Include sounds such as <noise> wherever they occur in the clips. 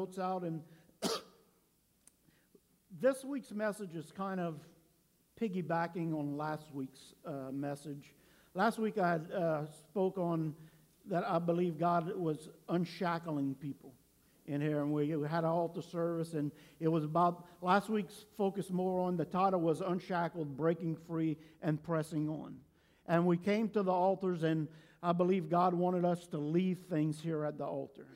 notes out, and <coughs> this week's message is kind of piggybacking on last week's uh, message. Last week I uh, spoke on that I believe God was unshackling people in here, and we had an altar service, and it was about last week's focus more on the title was unshackled, breaking free, and pressing on. And we came to the altars, and I believe God wanted us to leave things here at the altar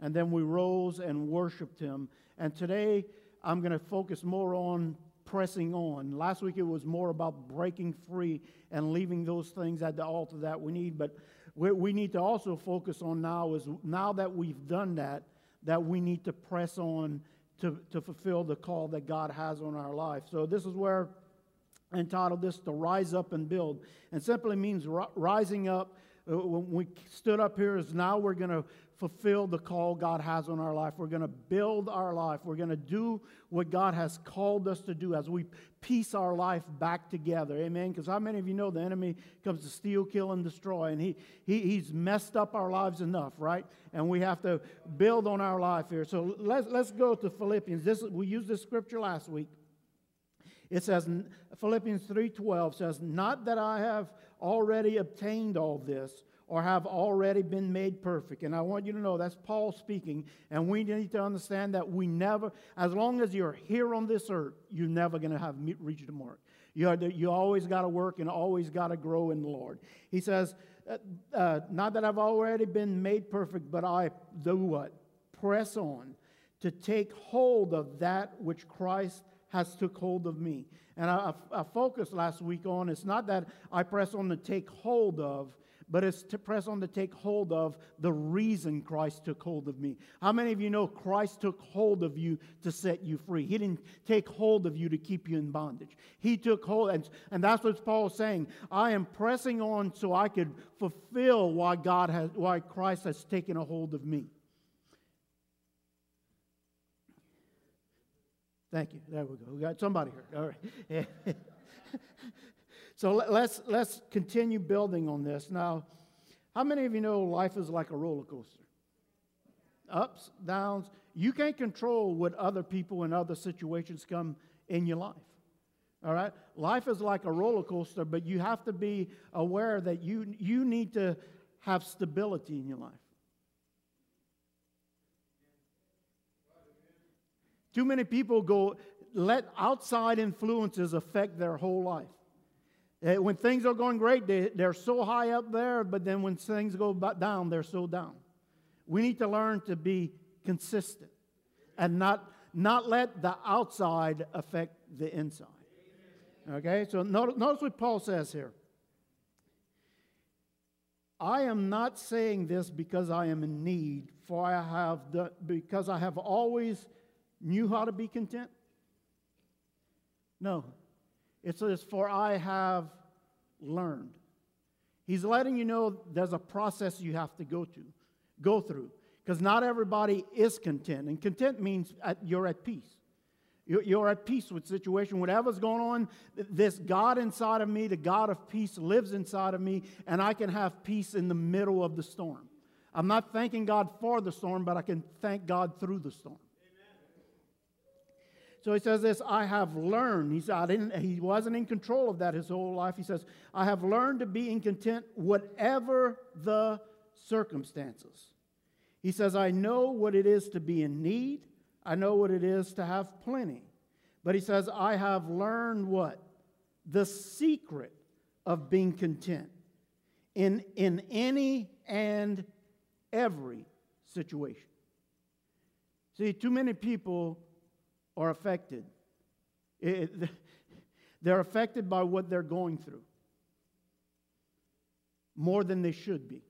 and then we rose and worshiped him. And today I'm going to focus more on pressing on. Last week it was more about breaking free and leaving those things at the altar that we need. But what we need to also focus on now is now that we've done that, that we need to press on to, to fulfill the call that God has on our life. So this is where I entitled this to rise up and build. And simply means rising up. Uh, when we stood up here is now we're going to fulfill the call God has on our life. We're going to build our life. We're going to do what God has called us to do as we piece our life back together. Amen. Because how many of you know the enemy comes to steal, kill, and destroy? And he, he, he's messed up our lives enough, right? And we have to build on our life here. So let's, let's go to Philippians. This, we used this scripture last week. It says, Philippians 3.12 says, Not that I have already obtained all this or have already been made perfect. And I want you to know that's Paul speaking. And we need to understand that we never, as long as you're here on this earth, you're never going to have reached the mark. You, to, you always got to work and always got to grow in the Lord. He says, uh, uh, Not that I've already been made perfect, but I do what? Press on to take hold of that which Christ has took hold of me. And I, I, I focused last week on it's not that I press on to take hold of, but it's to press on to take hold of the reason Christ took hold of me. How many of you know Christ took hold of you to set you free? He didn't take hold of you to keep you in bondage. He took hold, and, and that's what Paul's saying. I am pressing on so I could fulfill why God has, why Christ has taken a hold of me. Thank you. There we go. We got somebody here. All right. <laughs> So let's, let's continue building on this. Now, how many of you know life is like a roller coaster? Ups, downs. You can't control what other people and other situations come in your life. All right? Life is like a roller coaster, but you have to be aware that you, you need to have stability in your life. Too many people go let outside influences affect their whole life. Eh, when things are going great, they, they're so high up there, but then when things go down, they're so down. We need to learn to be consistent and not, not let the outside affect the inside. Okay, so notice, notice what Paul says here. I am not saying this because I am in need, for I have the, because I have always knew how to be content. No, it says, For I have learned. He's letting you know there's a process you have to go to, go through. Because not everybody is content. And content means you're at peace. You're at peace with situation. Whatever's going on, this God inside of me, the God of peace, lives inside of me, and I can have peace in the middle of the storm. I'm not thanking God for the storm, but I can thank God through the storm. So he says this I have learned. He, said, I didn't, he wasn't in control of that his whole life. He says, I have learned to be in content whatever the circumstances. He says, I know what it is to be in need, I know what it is to have plenty. But he says, I have learned what? The secret of being content in, in any and every situation. See, too many people are affected. It, <laughs> they're affected by what they're going through more than they should be.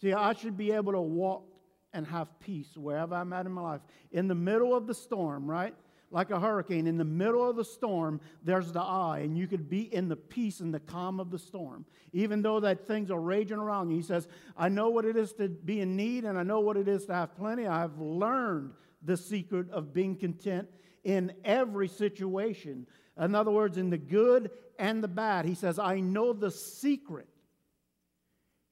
See, I should be able to walk and have peace wherever I'm at in my life. In the middle of the storm, right? Like a hurricane, in the middle of the storm, there's the eye, and you could be in the peace and the calm of the storm. Even though that things are raging around you. He says, I know what it is to be in need, and I know what it is to have plenty. I've learned the secret of being content in every situation. In other words, in the good and the bad. He says, I know the secret.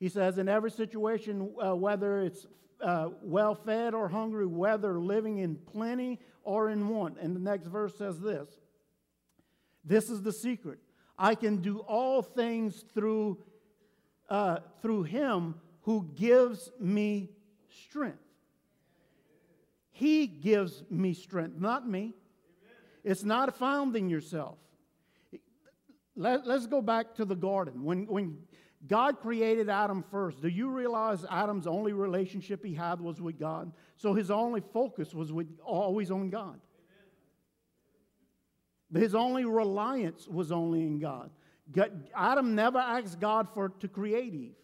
He says, in every situation, uh, whether it's uh, well fed or hungry, whether living in plenty or in want. And the next verse says this This is the secret. I can do all things through, uh, through him who gives me strength. He gives me strength, not me. It's not found in yourself. Let, us go back to the garden. When, when God created Adam first, do you realize Adam's only relationship he had was with God? So his only focus was with, always on God. His only reliance was only in God. God. Adam never asked God for to create Eve.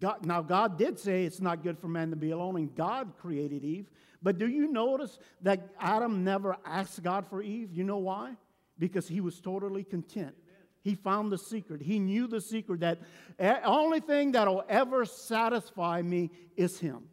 God, now, God did say it's not good for man to be alone, and God created Eve. But do you notice that Adam never asked God for Eve? You know why? Because he was totally content. He found the secret. He knew the secret that the only thing that'll ever satisfy me is Him.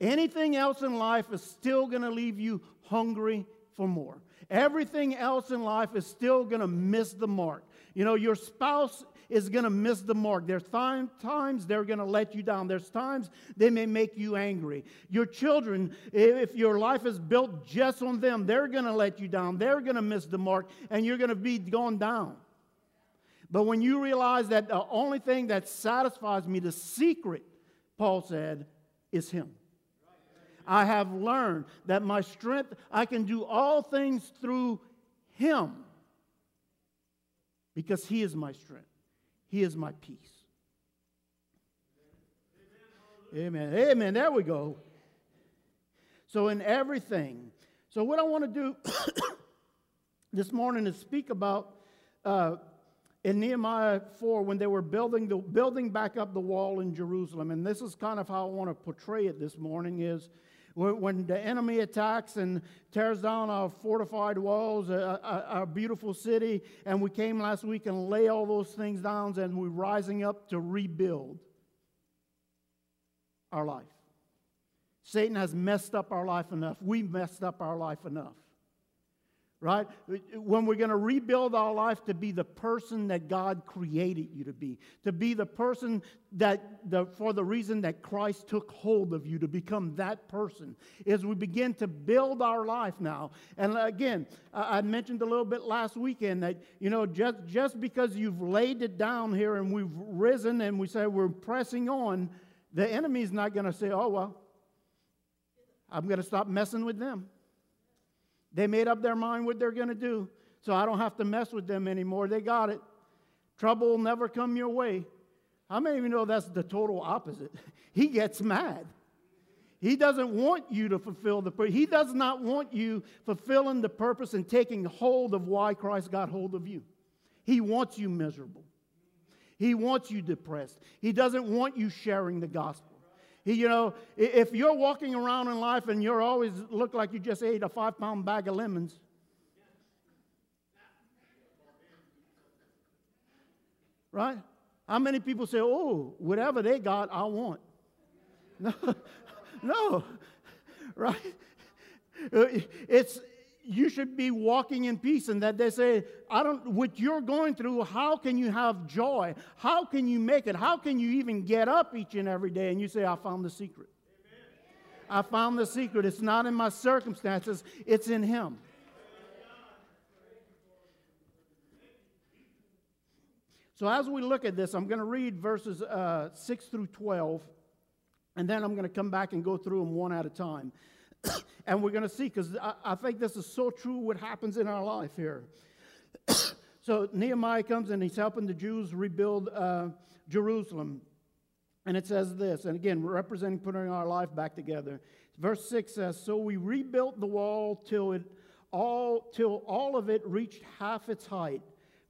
Anything else in life is still going to leave you hungry for more. Everything else in life is still going to miss the mark. You know, your spouse is going to miss the mark. There's times they're going to let you down. There's times they may make you angry. Your children, if your life is built just on them, they're going to let you down. They're going to miss the mark, and you're going to be going down. But when you realize that the only thing that satisfies me, the secret, Paul said, is Him. I have learned that my strength, I can do all things through Him because He is my strength. He is my peace. Amen. Amen. There we go. So, in everything. So, what I want to do <coughs> this morning is speak about uh, in Nehemiah 4 when they were building, the, building back up the wall in Jerusalem. And this is kind of how I want to portray it this morning is when the enemy attacks and tears down our fortified walls, our, beautiful city, and we came last week and lay all those things down, and we're rising up to rebuild our life. Satan has messed up our life enough. We messed up our life enough right? When we're going to rebuild our life to be the person that God created you to be, to be the person that, the, for the reason that Christ took hold of you, to become that person, as we begin to build our life now. And again, I mentioned a little bit last weekend that, you know, just, just because you've laid it down here and we've risen and we say we're pressing on, the enemy's not going to say, oh, well, I'm going to stop messing with them. They made up their mind what they're going to do, so I don't have to mess with them anymore. They got it. Trouble will never come your way. How many of you know that's the total opposite? <laughs> He gets mad. He doesn't want you to fulfill the purpose. He does not want you fulfilling the purpose and taking hold of why Christ got hold of you. He wants you miserable. He wants you depressed. He doesn't want you sharing the gospel. He, you know, if you're walking around in life and you're always look like you just ate a five pound bag of lemons, right? How many people say, oh, whatever they got, I want? <laughs> No, <laughs> no, right? Uh, it's, you should be walking in peace and that they say i don't what you're going through how can you have joy? How can you make it? How can you even get up each and every day? And you say i found the secret. I found the secret. It's not in my circumstances. It's in him. So as we look at this i'm going to read verses uh, 6 through 12 and then i'm going to come back and go through them one at a time <coughs> and we're going to see, because I, I, think this is so true what happens in our life here. <coughs> so Nehemiah comes and he's helping the Jews rebuild uh, Jerusalem. And it says this, and again, representing putting our life back together. Verse 6 says, So we rebuilt the wall till it all till all of it reached half its height,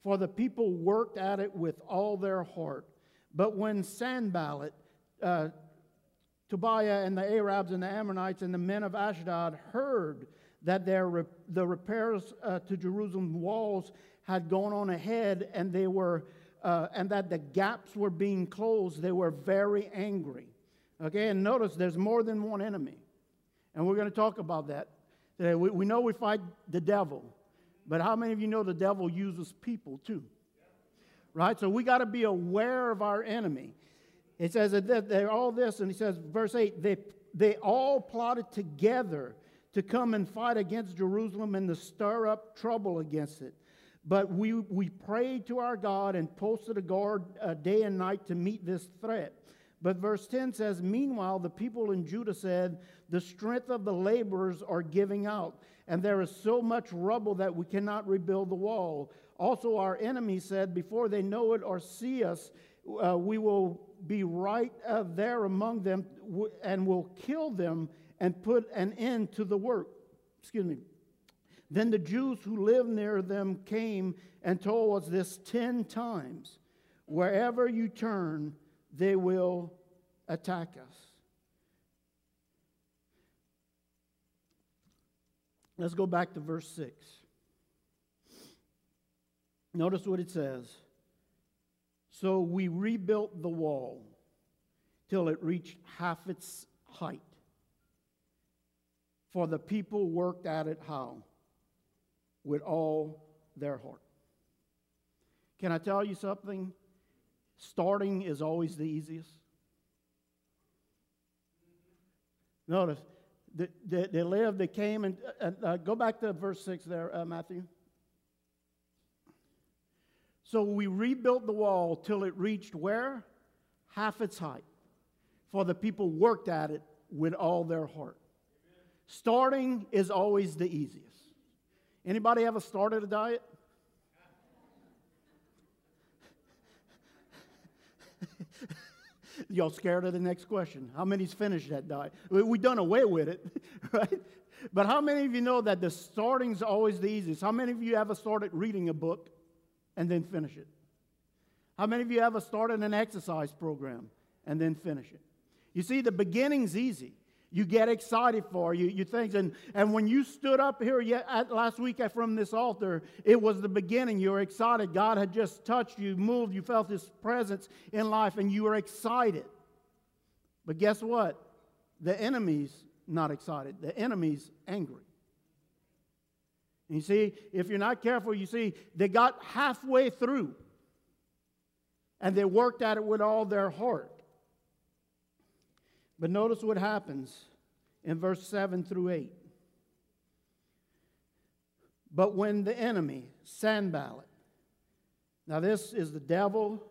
for the people worked at it with all their heart. But when Sanballat, uh, Tobiah and the Arabs and the Ammonites and the men of Ashdod heard that their, the repairs uh, to Jerusalem's walls had gone on ahead and they were uh, and that the gaps were being closed, they were very angry. Okay, and notice there's more than one enemy. And we're going to talk about that today. We, we know we fight the devil, but how many of you know the devil uses people too? Right? So we got to be aware of our enemy. It says that they're all this, and he says, verse 8, they, they all plotted together to come and fight against Jerusalem and to stir up trouble against it. But we, we prayed to our God and posted a guard uh, day and night to meet this threat. But verse 10 says, Meanwhile, the people in Judah said, The strength of the laborers are giving out, and there is so much rubble that we cannot rebuild the wall. Also, our enemies said, Before they know it or see us, uh, we will be right uh, there among them and will kill them and put an end to the work. Excuse me. Then the Jews who lived near them came and told us this ten times Wherever you turn, they will attack us. Let's go back to verse 6. Notice what it says. So we rebuilt the wall till it reached half its height. For the people worked at it how? With all their heart. Can I tell you something? Starting is always the easiest. Notice, they, they, they lived, they came, and uh, go back to verse 6 there, uh, Matthew. So we rebuilt the wall till it reached where? Half its height. For the people worked at it with all their heart. Starting is always the easiest. Anybody ever started a diet? <laughs> Y'all scared of the next question? How many's finished that diet? We've done away with it, <laughs> right? But how many of you know that the starting's always the easiest? How many of you ever started reading a book and then finish it? How many of you ever started an exercise program and then finish it? You see, the beginning's easy. You get excited for you, you think, and, and when you stood up here yet, last week from this altar, it was the beginning. You were excited. God had just touched you, moved, you felt His presence in life, and you were excited. But guess what? The enemy's not excited. The enemy's angry. You see, if you're not careful, you see, they got halfway through and they worked at it with all their heart. But notice what happens in verse 7 through 8. But when the enemy, Sanballat, now this is the devil,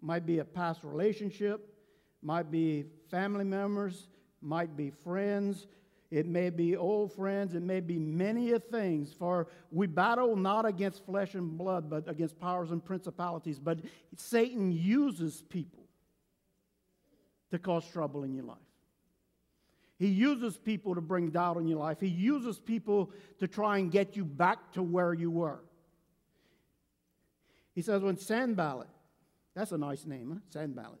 might be a past relationship, might be family members, might be friends, it may be old friends, it may be many of things. For we battle not against flesh and blood, but against powers and principalities. But Satan uses people to cause trouble in your life. He uses people to bring doubt in your life. He uses people to try and get you back to where you were. He says, when Sanballat, that's a nice name, huh? Sanballat.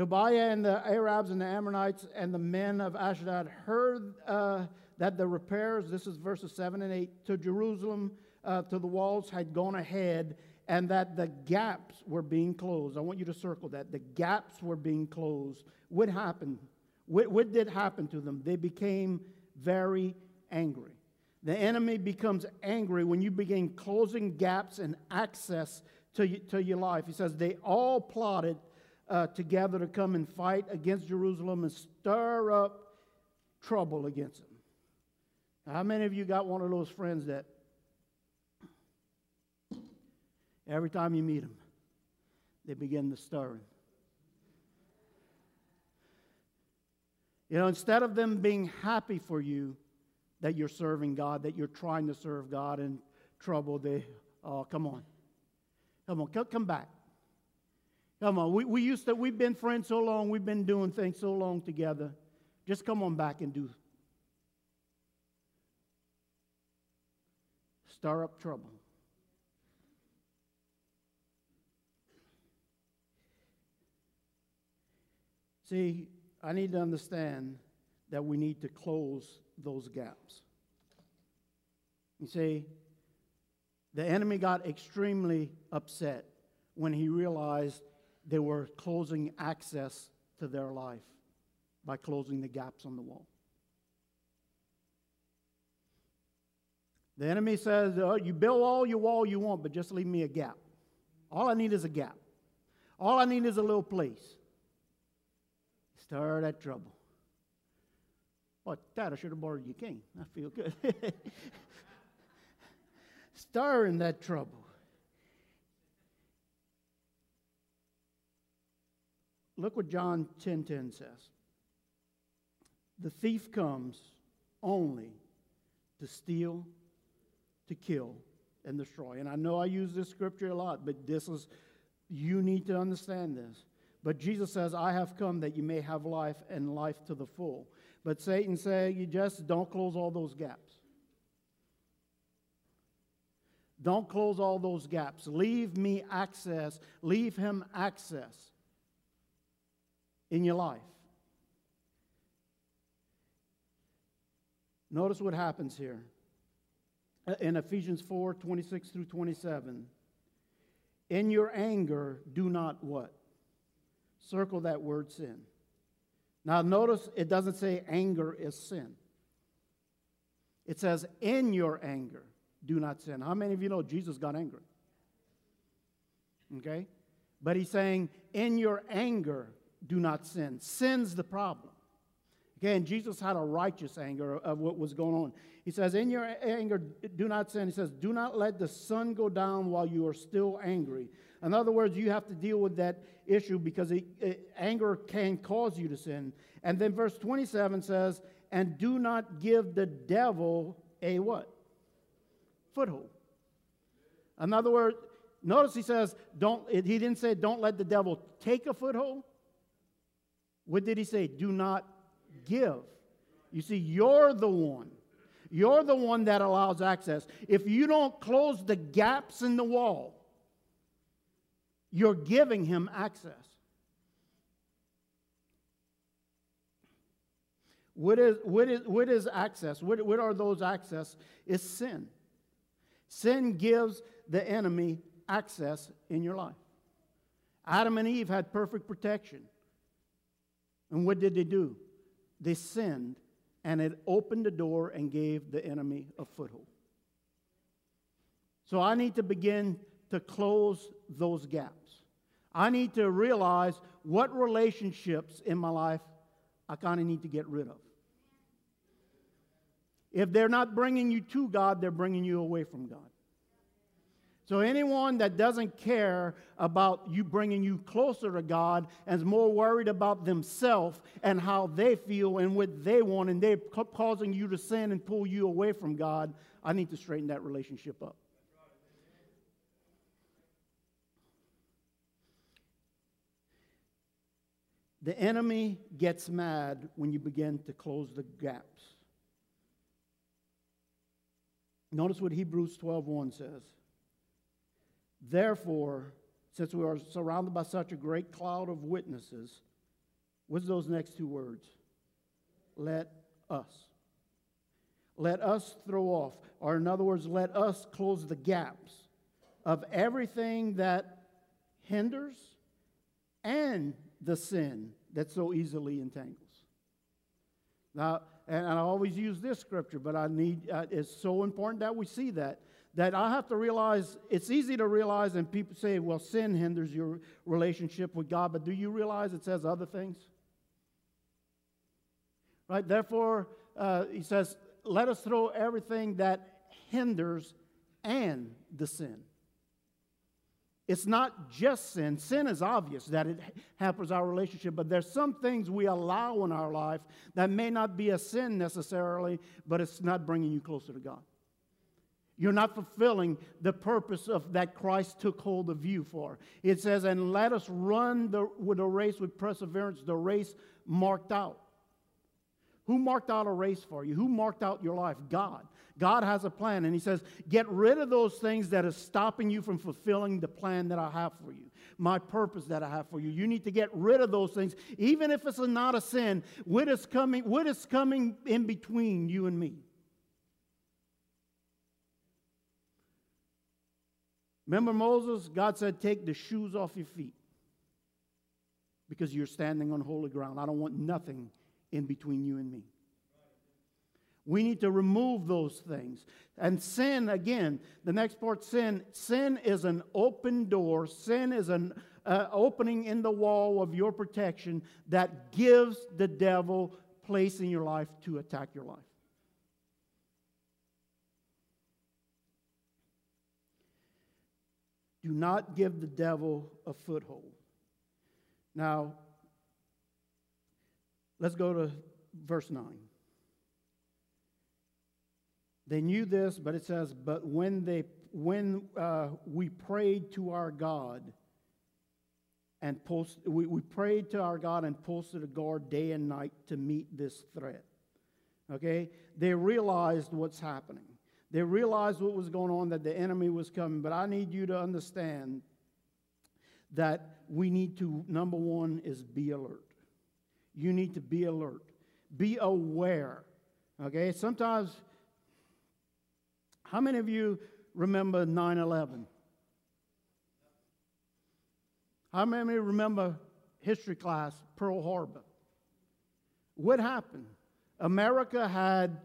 Tobiah and the Arabs and the Ammonites and the men of Ashdod heard uh, that the repairs, this is verses 7 and 8, to Jerusalem, uh, to the walls had gone ahead and that the gaps were being closed. I want you to circle that. The gaps were being closed. What happened? What, what did happen to them? They became very angry. The enemy becomes angry when you begin closing gaps and access to, to your life. He says, They all plotted uh, together to come and fight against Jerusalem and stir up trouble against them. how many of you got one of those friends that every time you meet them, they begin to stir? You know, instead of them being happy for you that you're serving God, that you're trying to serve God in trouble, they, oh, come on. Come on, come back. Come on. We, we used to, we've been friends so long, we've been doing things so long together. Just come on back and do. Stir up trouble. See, I need to understand that we need to close those gaps. You see, the enemy got extremely upset when he realized they were closing access to their life by closing the gaps on the wall. The enemy says, oh, You build all your wall you want, but just leave me a gap. All I need is a gap. All I need is a little place. Stir that trouble. Oh, Dad, I should have borrowed your cane. I feel good. <laughs> Stir in that trouble. Look what John 10:10 10, 10 says. The thief comes only to steal, to kill, and destroy. And I know I use this scripture a lot, but this is, you need to understand this. But Jesus says, I have come that you may have life and life to the full. But Satan said, you just don't close all those gaps. Don't close all those gaps. Leave me access. Leave him access in your life. Notice what happens here uh, in Ephesians 4 26 through 27. In your anger, do not what? Circle that word sin. Now, notice it doesn't say anger is sin. It says, in your anger, do not sin. How many of you know Jesus got angry? Okay? But he's saying, in your anger, do not sin. Sin's the problem. Again, Jesus had a righteous anger of what was going on. He says, In your anger, do not sin. He says, Do not let the sun go down while you are still angry. In other words, you have to deal with that issue because it, it, anger can cause you to sin. And then verse 27 says, And do not give the devil a what? Foothold. In other words, notice he says, don't, he didn't say, Don't let the devil take a foothold. What did he say? Do not give. You see, you're the one. You're the one that allows access. If you don't close the gaps in the wall, you're giving him access. What is, what is, what is access? What, what are those access? Is sin. Sin gives the enemy access in your life. Adam and Eve had perfect protection. And what did they do? they sinned, and it opened the door and gave the enemy a foothold. So I need to begin to close those gaps. I need to realize what relationships in my life I kind of need to get rid of. If they're not bringing you to God, they're bringing you away from God. So, anyone that doesn't care about you bringing you closer to God and is more worried about themselves and how they feel and what they want, and they're causing you to sin and pull you away from God, I need to straighten that relationship up. The enemy gets mad when you begin to close the gaps. Notice what Hebrews 12:1 says. Therefore, since we are surrounded by such a great cloud of witnesses, what's those next two words? Let us. Let us throw off, or in other words, let us close the gaps of everything that hinders and the sin that so easily entangles. Now, and I always use this scripture, but I need, uh, it's so important that we see that that I have to realize it's easy to realize, and people say, well, sin hinders your relationship with God, but do you realize it says other things? Right? Therefore, uh, he says, let us throw everything that hinders and the sin. It's not just sin. Sin is obvious that it hampers our relationship, but there's some things we allow in our life that may not be a sin necessarily, but it's not bringing you closer to God. You're not fulfilling the purpose of that Christ took hold of you for. It says, and let us run the, with a race with perseverance, the race marked out. Who marked out a race for you? Who marked out your life? God. God has a plan. And He says, get rid of those things that are stopping you from fulfilling the plan that I have for you, my purpose that I have for you. You need to get rid of those things, even if it's not a sin. What is coming, what is coming in between you and me? Remember Moses? God said, Take the shoes off your feet because you're standing on holy ground. I don't want nothing in between you and me. We need to remove those things. And sin, again, the next part sin, sin is an open door. Sin is an, uh, opening in the wall of your protection that gives the devil place in your life to attack your life. Do not give the devil a foothold. Now, let's go to verse 9. They knew this, but it says, But when, they, when uh, we prayed to our God, and post, we, we prayed to our God and posted a guard day and night to meet this threat. Okay? They realized what's happening. They realized what was going on, that the enemy was coming. But I need you to understand that we need to, number one, is be alert. You need to be alert, be aware. Okay? Sometimes, how many of you remember 9 11? How many remember history class, Pearl Harbor? What happened? America had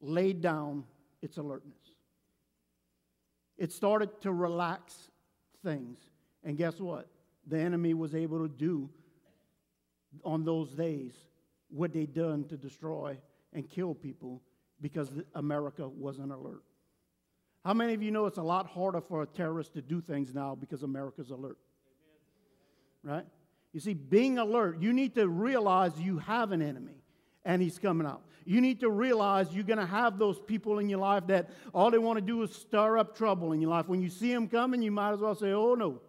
laid down its alertness. It started to relax things. And guess what? The enemy was able to do on those days what they done to destroy and kill people because America wasn't alert. How many of you know it's a lot harder for a terrorist to do things now because America's alert? Right? You see, being alert, you need to realize you have an enemy and he's coming out. You need to realize you're going to have those people in your life that all they want to do is stir up trouble in your life. When you see them coming, you might as well say, oh no.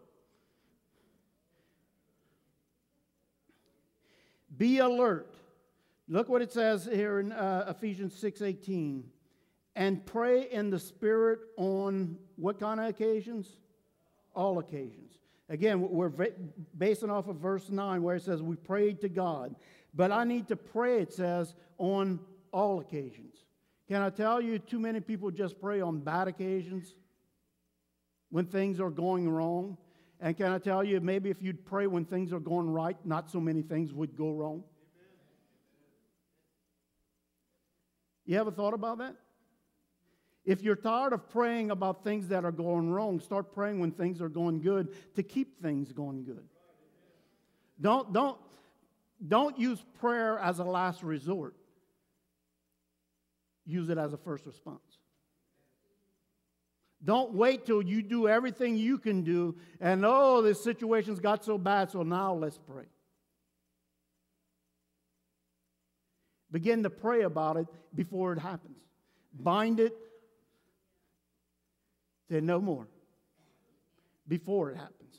Be alert. Look what it says here in uh, Ephesians 6:18 and pray in the Spirit on what kind of occasions? All occasions. Again, we're basing off of verse 9 where it says, We prayed to God. But I need to pray, it says, on all occasions. Can I tell you, too many people just pray on bad occasions when things are going wrong? And can I tell you, maybe if you'd pray when things are going right, not so many things would go wrong? You ever thought about that? If you're tired of praying about things that are going wrong, start praying when things are going good to keep things going good. Don't, don't, don't use prayer as a last resort, use it as a first response. Don't wait till you do everything you can do and, oh, this situation's got so bad, so now let's pray. Begin to pray about it before it happens. Bind it, Say no more before it happens.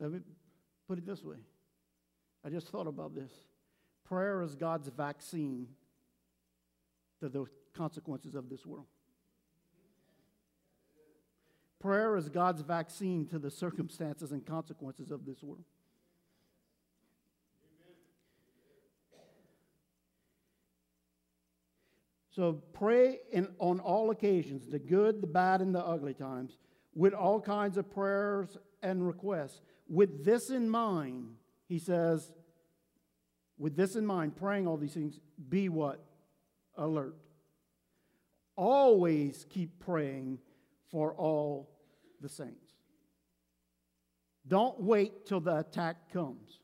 Let me put it this way. I just thought about this. Prayer is God's vaccine to the consequences of this world. Prayer is God's vaccine to the circumstances and consequences of this world. So pray in, on all occasions, the good, the bad, and the ugly times, with all kinds of prayers and requests. With this in mind, he says, with this in mind, praying all these things, be what? Alert. Always keep praying for all the saints. Don't wait till the attack comes.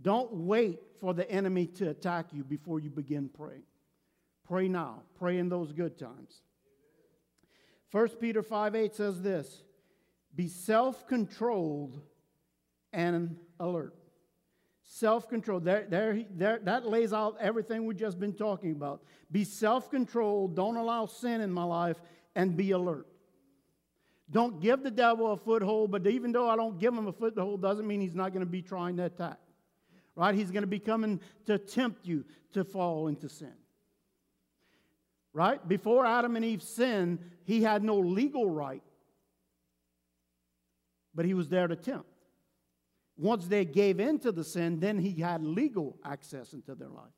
Don't wait for the enemy to attack you before you begin praying. Pray now. Pray in those good times. 1 Peter 5 8 says this Be self controlled and alert. Self control. There, there, there, that lays out everything we've just been talking about. Be self controlled. Don't allow sin in my life and be alert. Don't give the devil a foothold, but even though I don't give him a foothold, doesn't mean he's not going to be trying to attack right? He's going to be coming to tempt you to fall into sin. Right? Before Adam and Eve sinned, he had no legal right, but he was there to tempt. Once they gave in to the sin, then he had legal access into their life.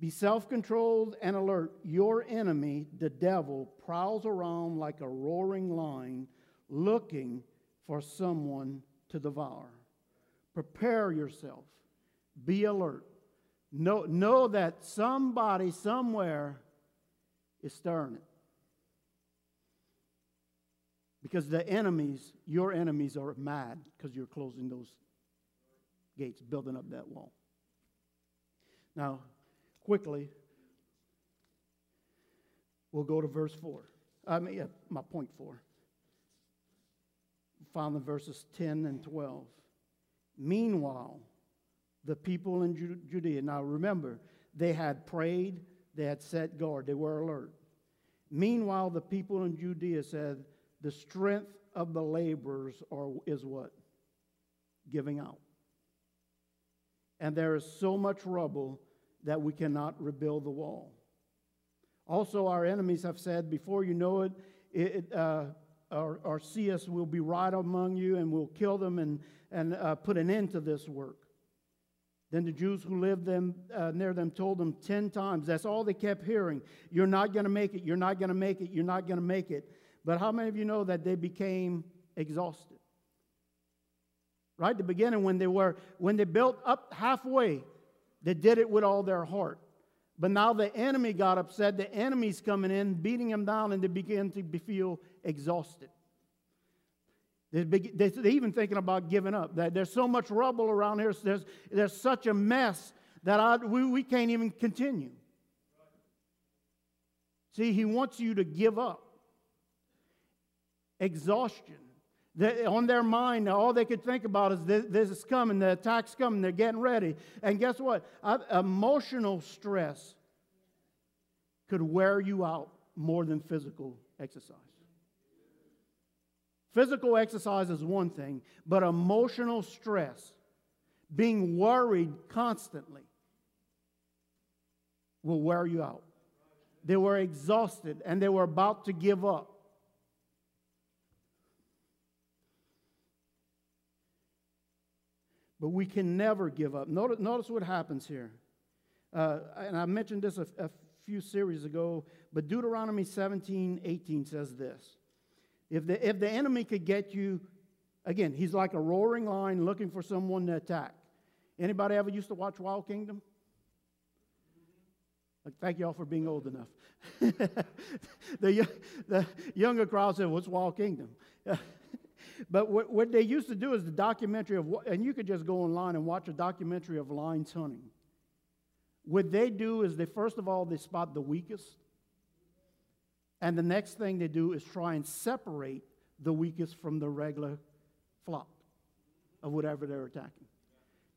Be self controlled and alert. Your enemy, the devil, prowls around like a roaring lion looking for someone to devour. Prepare yourself. Be alert. Know, know that somebody somewhere is stirring it. Because the enemies, your enemies, are mad because you're closing those gates, building up that wall. Now, quickly, we'll go to verse 4. I mean, yeah, my point 4. Found in verses 10 and 12. Meanwhile, the people in Judea, now remember, they had prayed, they had set guard, they were alert. Meanwhile, the people in Judea said, The strength of the laborers are, is what? Giving out. And there is so much rubble that we cannot rebuild the wall. Also, our enemies have said, Before you know it, it uh, our, our CS will be right among you and we'll kill them and, and uh, put an end to this work. Then the Jews who lived them, uh, near them told them 10 times. That's all they kept hearing. You're not going to make it. You're not going to make it. You're not going to make it. But how many of you know that they became exhausted? Right? The beginning, when they were, when they built up halfway, they did it with all their heart. But now the enemy got upset. The enemy's coming in, beating them down, and they begin to feel exhausted. They're even thinking about giving up. That there's so much rubble around here. There's, there's such a mess that I, we, we can't even continue. See, he wants you to give up. Exhaustion. They, on their mind, all they could think about is this, this, is coming, the attack's coming, they're getting ready. And guess what? emotional stress could wear you out more than physical exercise. Physical exercise is one thing, but emotional stress, being worried constantly, will wear you out. They were exhausted and they were about to give up. But we can never give up. Notice, notice what happens here. Uh, and I mentioned this a, a few series ago, but Deuteronomy 17 18 says this. If the, if the enemy could get you, again, he's like a roaring lion looking for someone to attack. Anybody ever used to watch Wild Kingdom? Thank you all for being old enough. <laughs> the, the younger crowd said, What's Wild Kingdom? <laughs> but what, what they used to do is the documentary of, and you could just go online and watch a documentary of lions hunting. What they do is they, first of all, they spot the weakest. And the next thing they do is try and separate the weakest from the regular flock of whatever they're attacking.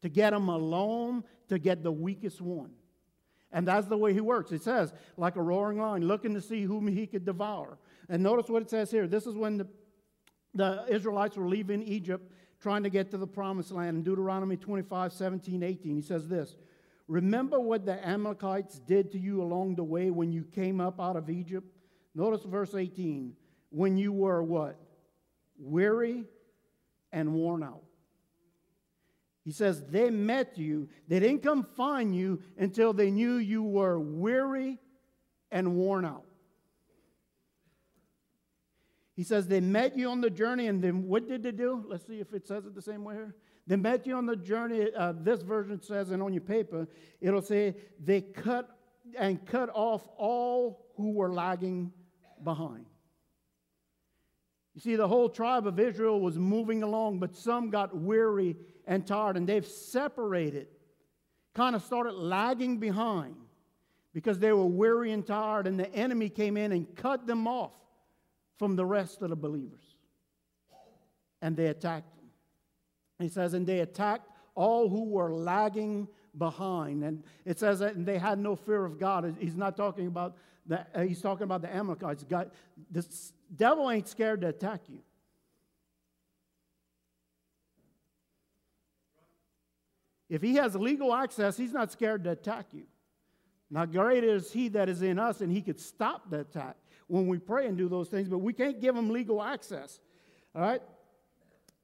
To get them alone, to get the weakest one. And that's the way he works. It says, like a roaring lion, looking to see whom he could devour. And notice what it says here. This is when the, the Israelites were leaving Egypt, trying to get to the promised land. In Deuteronomy 25, 17, 18, he says this Remember what the Amalekites did to you along the way when you came up out of Egypt? Notice verse 18. When you were what? Weary and worn out. He says, they met you. They didn't come find you until they knew you were weary and worn out. He says, they met you on the journey, and then what did they do? Let's see if it says it the same way here. They met you on the journey. Uh, this version says, and on your paper, it'll say, they cut and cut off all who were lagging behind. You see, the whole tribe of Israel was moving along, but some got weary and tired, and they've separated, kind of started lagging behind because they were weary and tired, and the enemy came in and cut them off from the rest of the believers. And they attacked them. He says, and they attacked all who were lagging behind. And it says that they had no fear of God. He's not talking about that. He's talking about the Amalekites. God, the devil ain't scared to attack you. If he has legal access, he's not scared to attack you. Now, greater is he that is in us, and he could stop the attack when we pray and do those things, but we can't give them legal access. All right?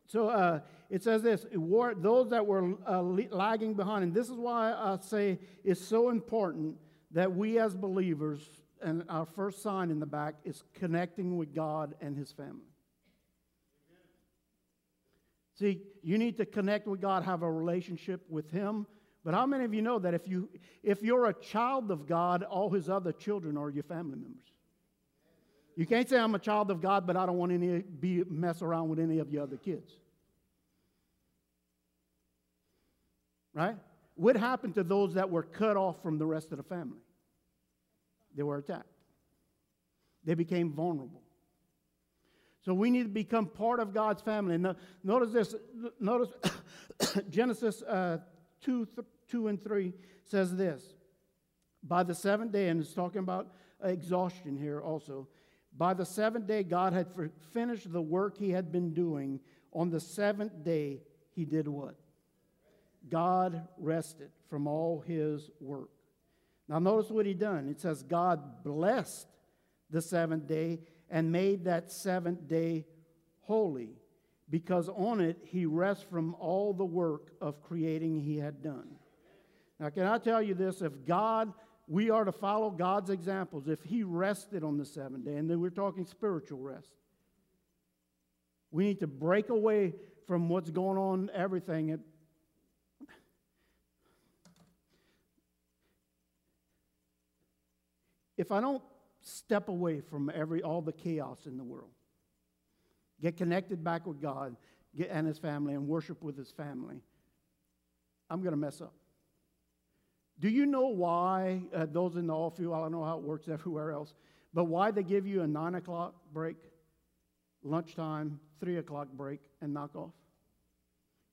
So uh, it says this war, those that were uh, lagging behind. And this is why I say it's so important that we as believers, and our first sign in the back is connecting with God and His family. See, you need to connect with God, have a relationship with Him, But how many of you know that if, you, if you're a child of God, all his other children are your family members? You can't say I'm a child of God, but I don't want any be mess around with any of your other kids. Right? What happened to those that were cut off from the rest of the family? They were attacked. They became vulnerable. So we need to become part of God's family. Now, notice this. Notice <coughs> Genesis uh, 2, th- 2 and 3 says this. By the seventh day, and it's talking about exhaustion here also. By the seventh day, God had finished the work he had been doing. On the seventh day, he did what? God rested from all his work. Now, notice what he done. It says, God blessed the seventh day and made that seventh day holy, because on it he rests from all the work of creating he had done. Now, can I tell you this? If God, we are to follow God's examples, if he rested on the seventh day, and then we're talking spiritual rest, we need to break away from what's going on, everything. If I don't step away from every all the chaos in the world. Get connected back with God and his family and worship with his family. I'm going to mess up. Do you know why uh, those in the oil field, I don't know how it works everywhere else, but why they give you a 9 o'clock break, lunchtime, 3 o'clock break, and knock off?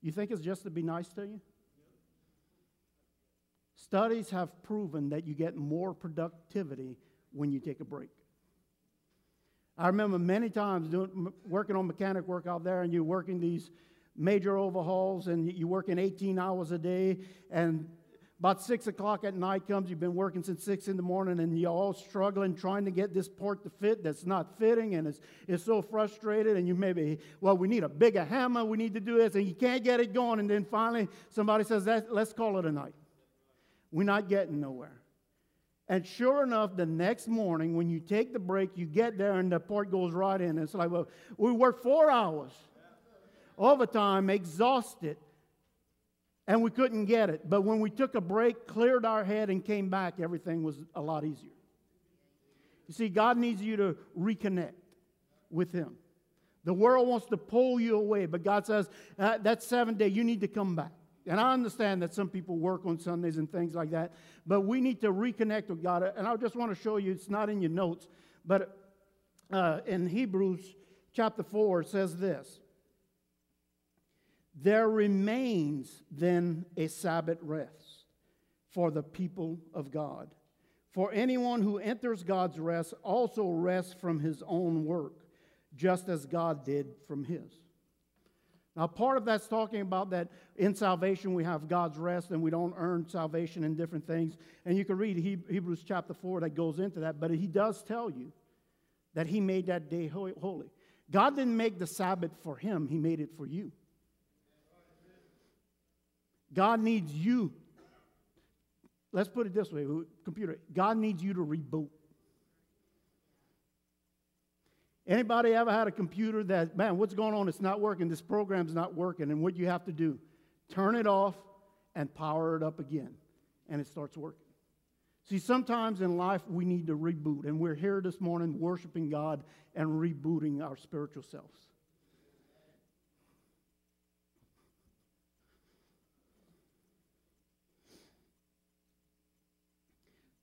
You think it's just to be nice to you? Studies have proven that you get more productivity when you take a break. I remember many times doing, working on mechanic work out there, and you're working these major overhauls, and you're working 18 hours a day, and about six o'clock at night comes, you've been working since six in the morning, and you're all struggling trying to get this part to fit that's not fitting, and it's, it's so frustrated, and you maybe, well, we need a bigger hammer, we need to do this, and you can't get it going, and then finally somebody says, let's call it a night. We're not getting nowhere. And sure enough, the next morning, when you take the break, you get there and the part goes right in. It's like, well, we worked four hours overtime, exhausted, and we couldn't get it. But when we took a break, cleared our head, and came back, everything was a lot easier. You see, God needs you to reconnect with Him. The world wants to pull you away, but God says, uh, that seventh day, you need to come back. And I understand that some people work on Sundays and things like that, but we need to reconnect with God. And I just want to show you, it's not in your notes, but uh, in Hebrews chapter 4, it says this There remains then a Sabbath rest for the people of God. For anyone who enters God's rest also rests from his own work, just as God did from his. Now, part of that's talking about that in salvation we have God's rest and we don't earn salvation in different things. And you can read Hebrews chapter 4 that goes into that, but he does tell you that he made that day holy. God didn't make the Sabbath for him, he made it for you. God needs you. Let's put it this way, computer. God needs you to reboot. Anybody ever had a computer that, man, what's going on? It's not working. This program's not working. And what you have to do? Turn it off and power it up again. And it starts working. See, sometimes in life we need to reboot. And we're here this morning worshiping God and rebooting our spiritual selves.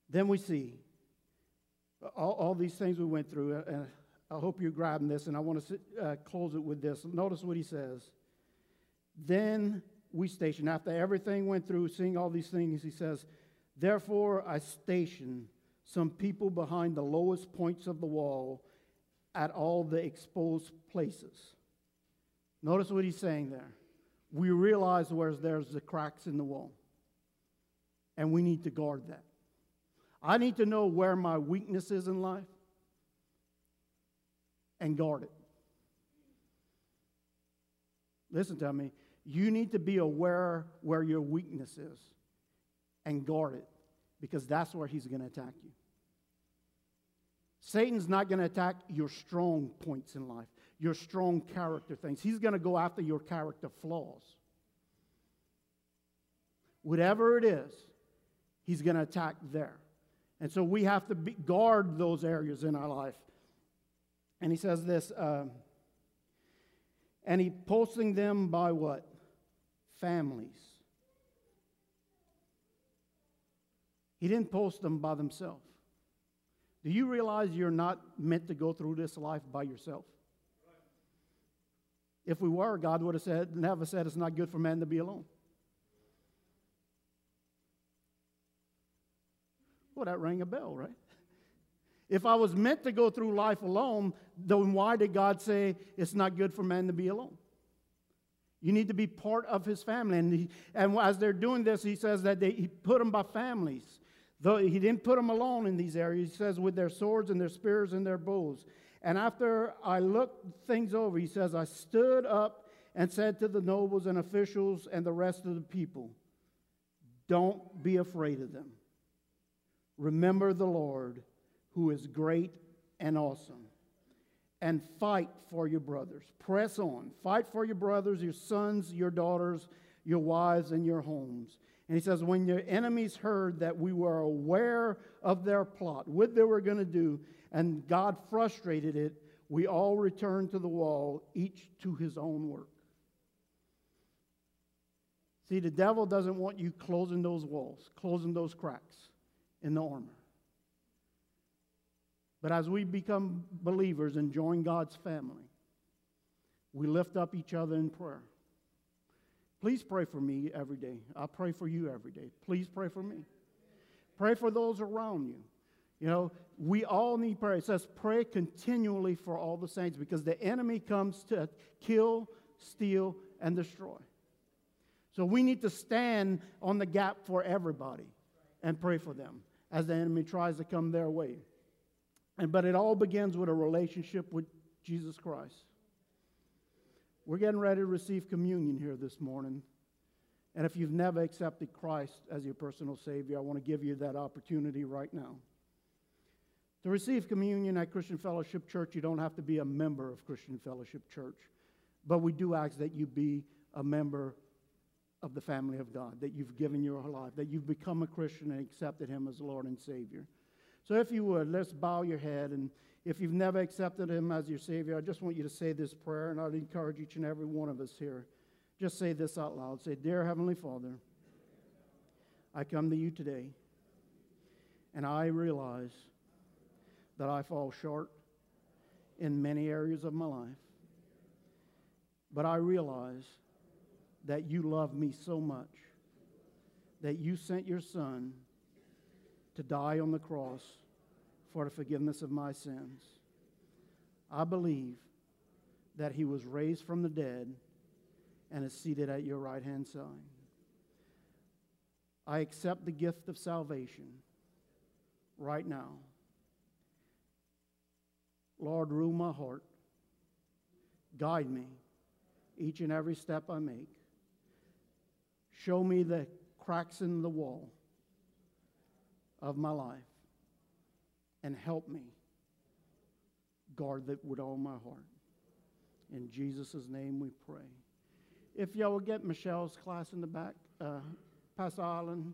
Then we see all, all these things we went through. and I hope you're grabbing this, and I want to uh, close it with this. Notice what he says. Then we station, after everything went through, seeing all these things, he says, Therefore I station some people behind the lowest points of the wall at all the exposed places. Notice what he's saying there. We realize where there's the cracks in the wall, and we need to guard that. I need to know where my weakness is in life and guard it. Listen to me. You need to be aware where your weakness is and guard it because that's where he's going to attack you. Satan's not going to attack your strong points in life, your strong character things. He's going to go after your character flaws. Whatever it is, he's going to attack there. And so we have to be, guard those areas in our life. And he says this, uh, and he posting them by what? Families. He didn't post them by themselves. Do you realize you're not meant to go through this life by yourself? If we were, God would have said, never said it's not good for man to be alone. Well, that rang a bell, right? If I was meant to go through life alone, then why did God say it's not good for man to be alone? You need to be part of his family. And, he, and as they're doing this, he says that they, he put them by families. Though he didn't put them alone in these areas, he says, with their swords and their spears and their bows. And after I looked things over, he says, I stood up and said to the nobles and officials and the rest of the people, Don't be afraid of them. Remember the Lord, who is great and awesome. And fight for your brothers. Press on. Fight for your brothers, your sons, your daughters, your wives, and your homes. And he says, When your enemies heard that we were aware of their plot, what they were going to do, and God frustrated it, we all returned to the wall, each to his own work. See, the devil doesn't want you closing those walls, closing those cracks in the armor. But as we become believers and join God's family, we lift up each other in prayer. Please pray for me every day. I pray for you every day. Please pray for me. Pray for those around you. You know, we all need prayer. It says, pray continually for all the saints because the enemy comes to kill, steal, and destroy. So we need to stand on the gap for everybody and pray for them as the enemy tries to come their way. And, but it all begins with a relationship with Jesus Christ. We're getting ready to receive communion here this morning. And if you've never accepted Christ as your personal Savior, I want to give you that opportunity right now. To receive communion at Christian Fellowship Church, you don't have to be a member of Christian Fellowship Church, but we do ask that you be a member of the family of God, that you've given your life, that you've become a Christian and accepted Him as Lord and Savior. So, if you would, let's bow your head. And if you've never accepted Him as your Savior, I just want you to say this prayer, and I'd encourage each and every one of us here. Just say this out loud. Say, Dear Heavenly Father, I come to you today, and I realize that I fall short in many areas of my life. But I realize that you love me so much that you sent your son to die on the cross for the forgiveness of my sins. I believe that he was raised from the dead and is seated at your right hand side. I accept the gift of salvation right now. Lord, rule my heart. Guide me each and every step I make. Show me the cracks in the wall of my life and help me guard that with all my heart. In Jesus' name we pray. If y'all will get Michelle's class in the back, uh, Pastor Island.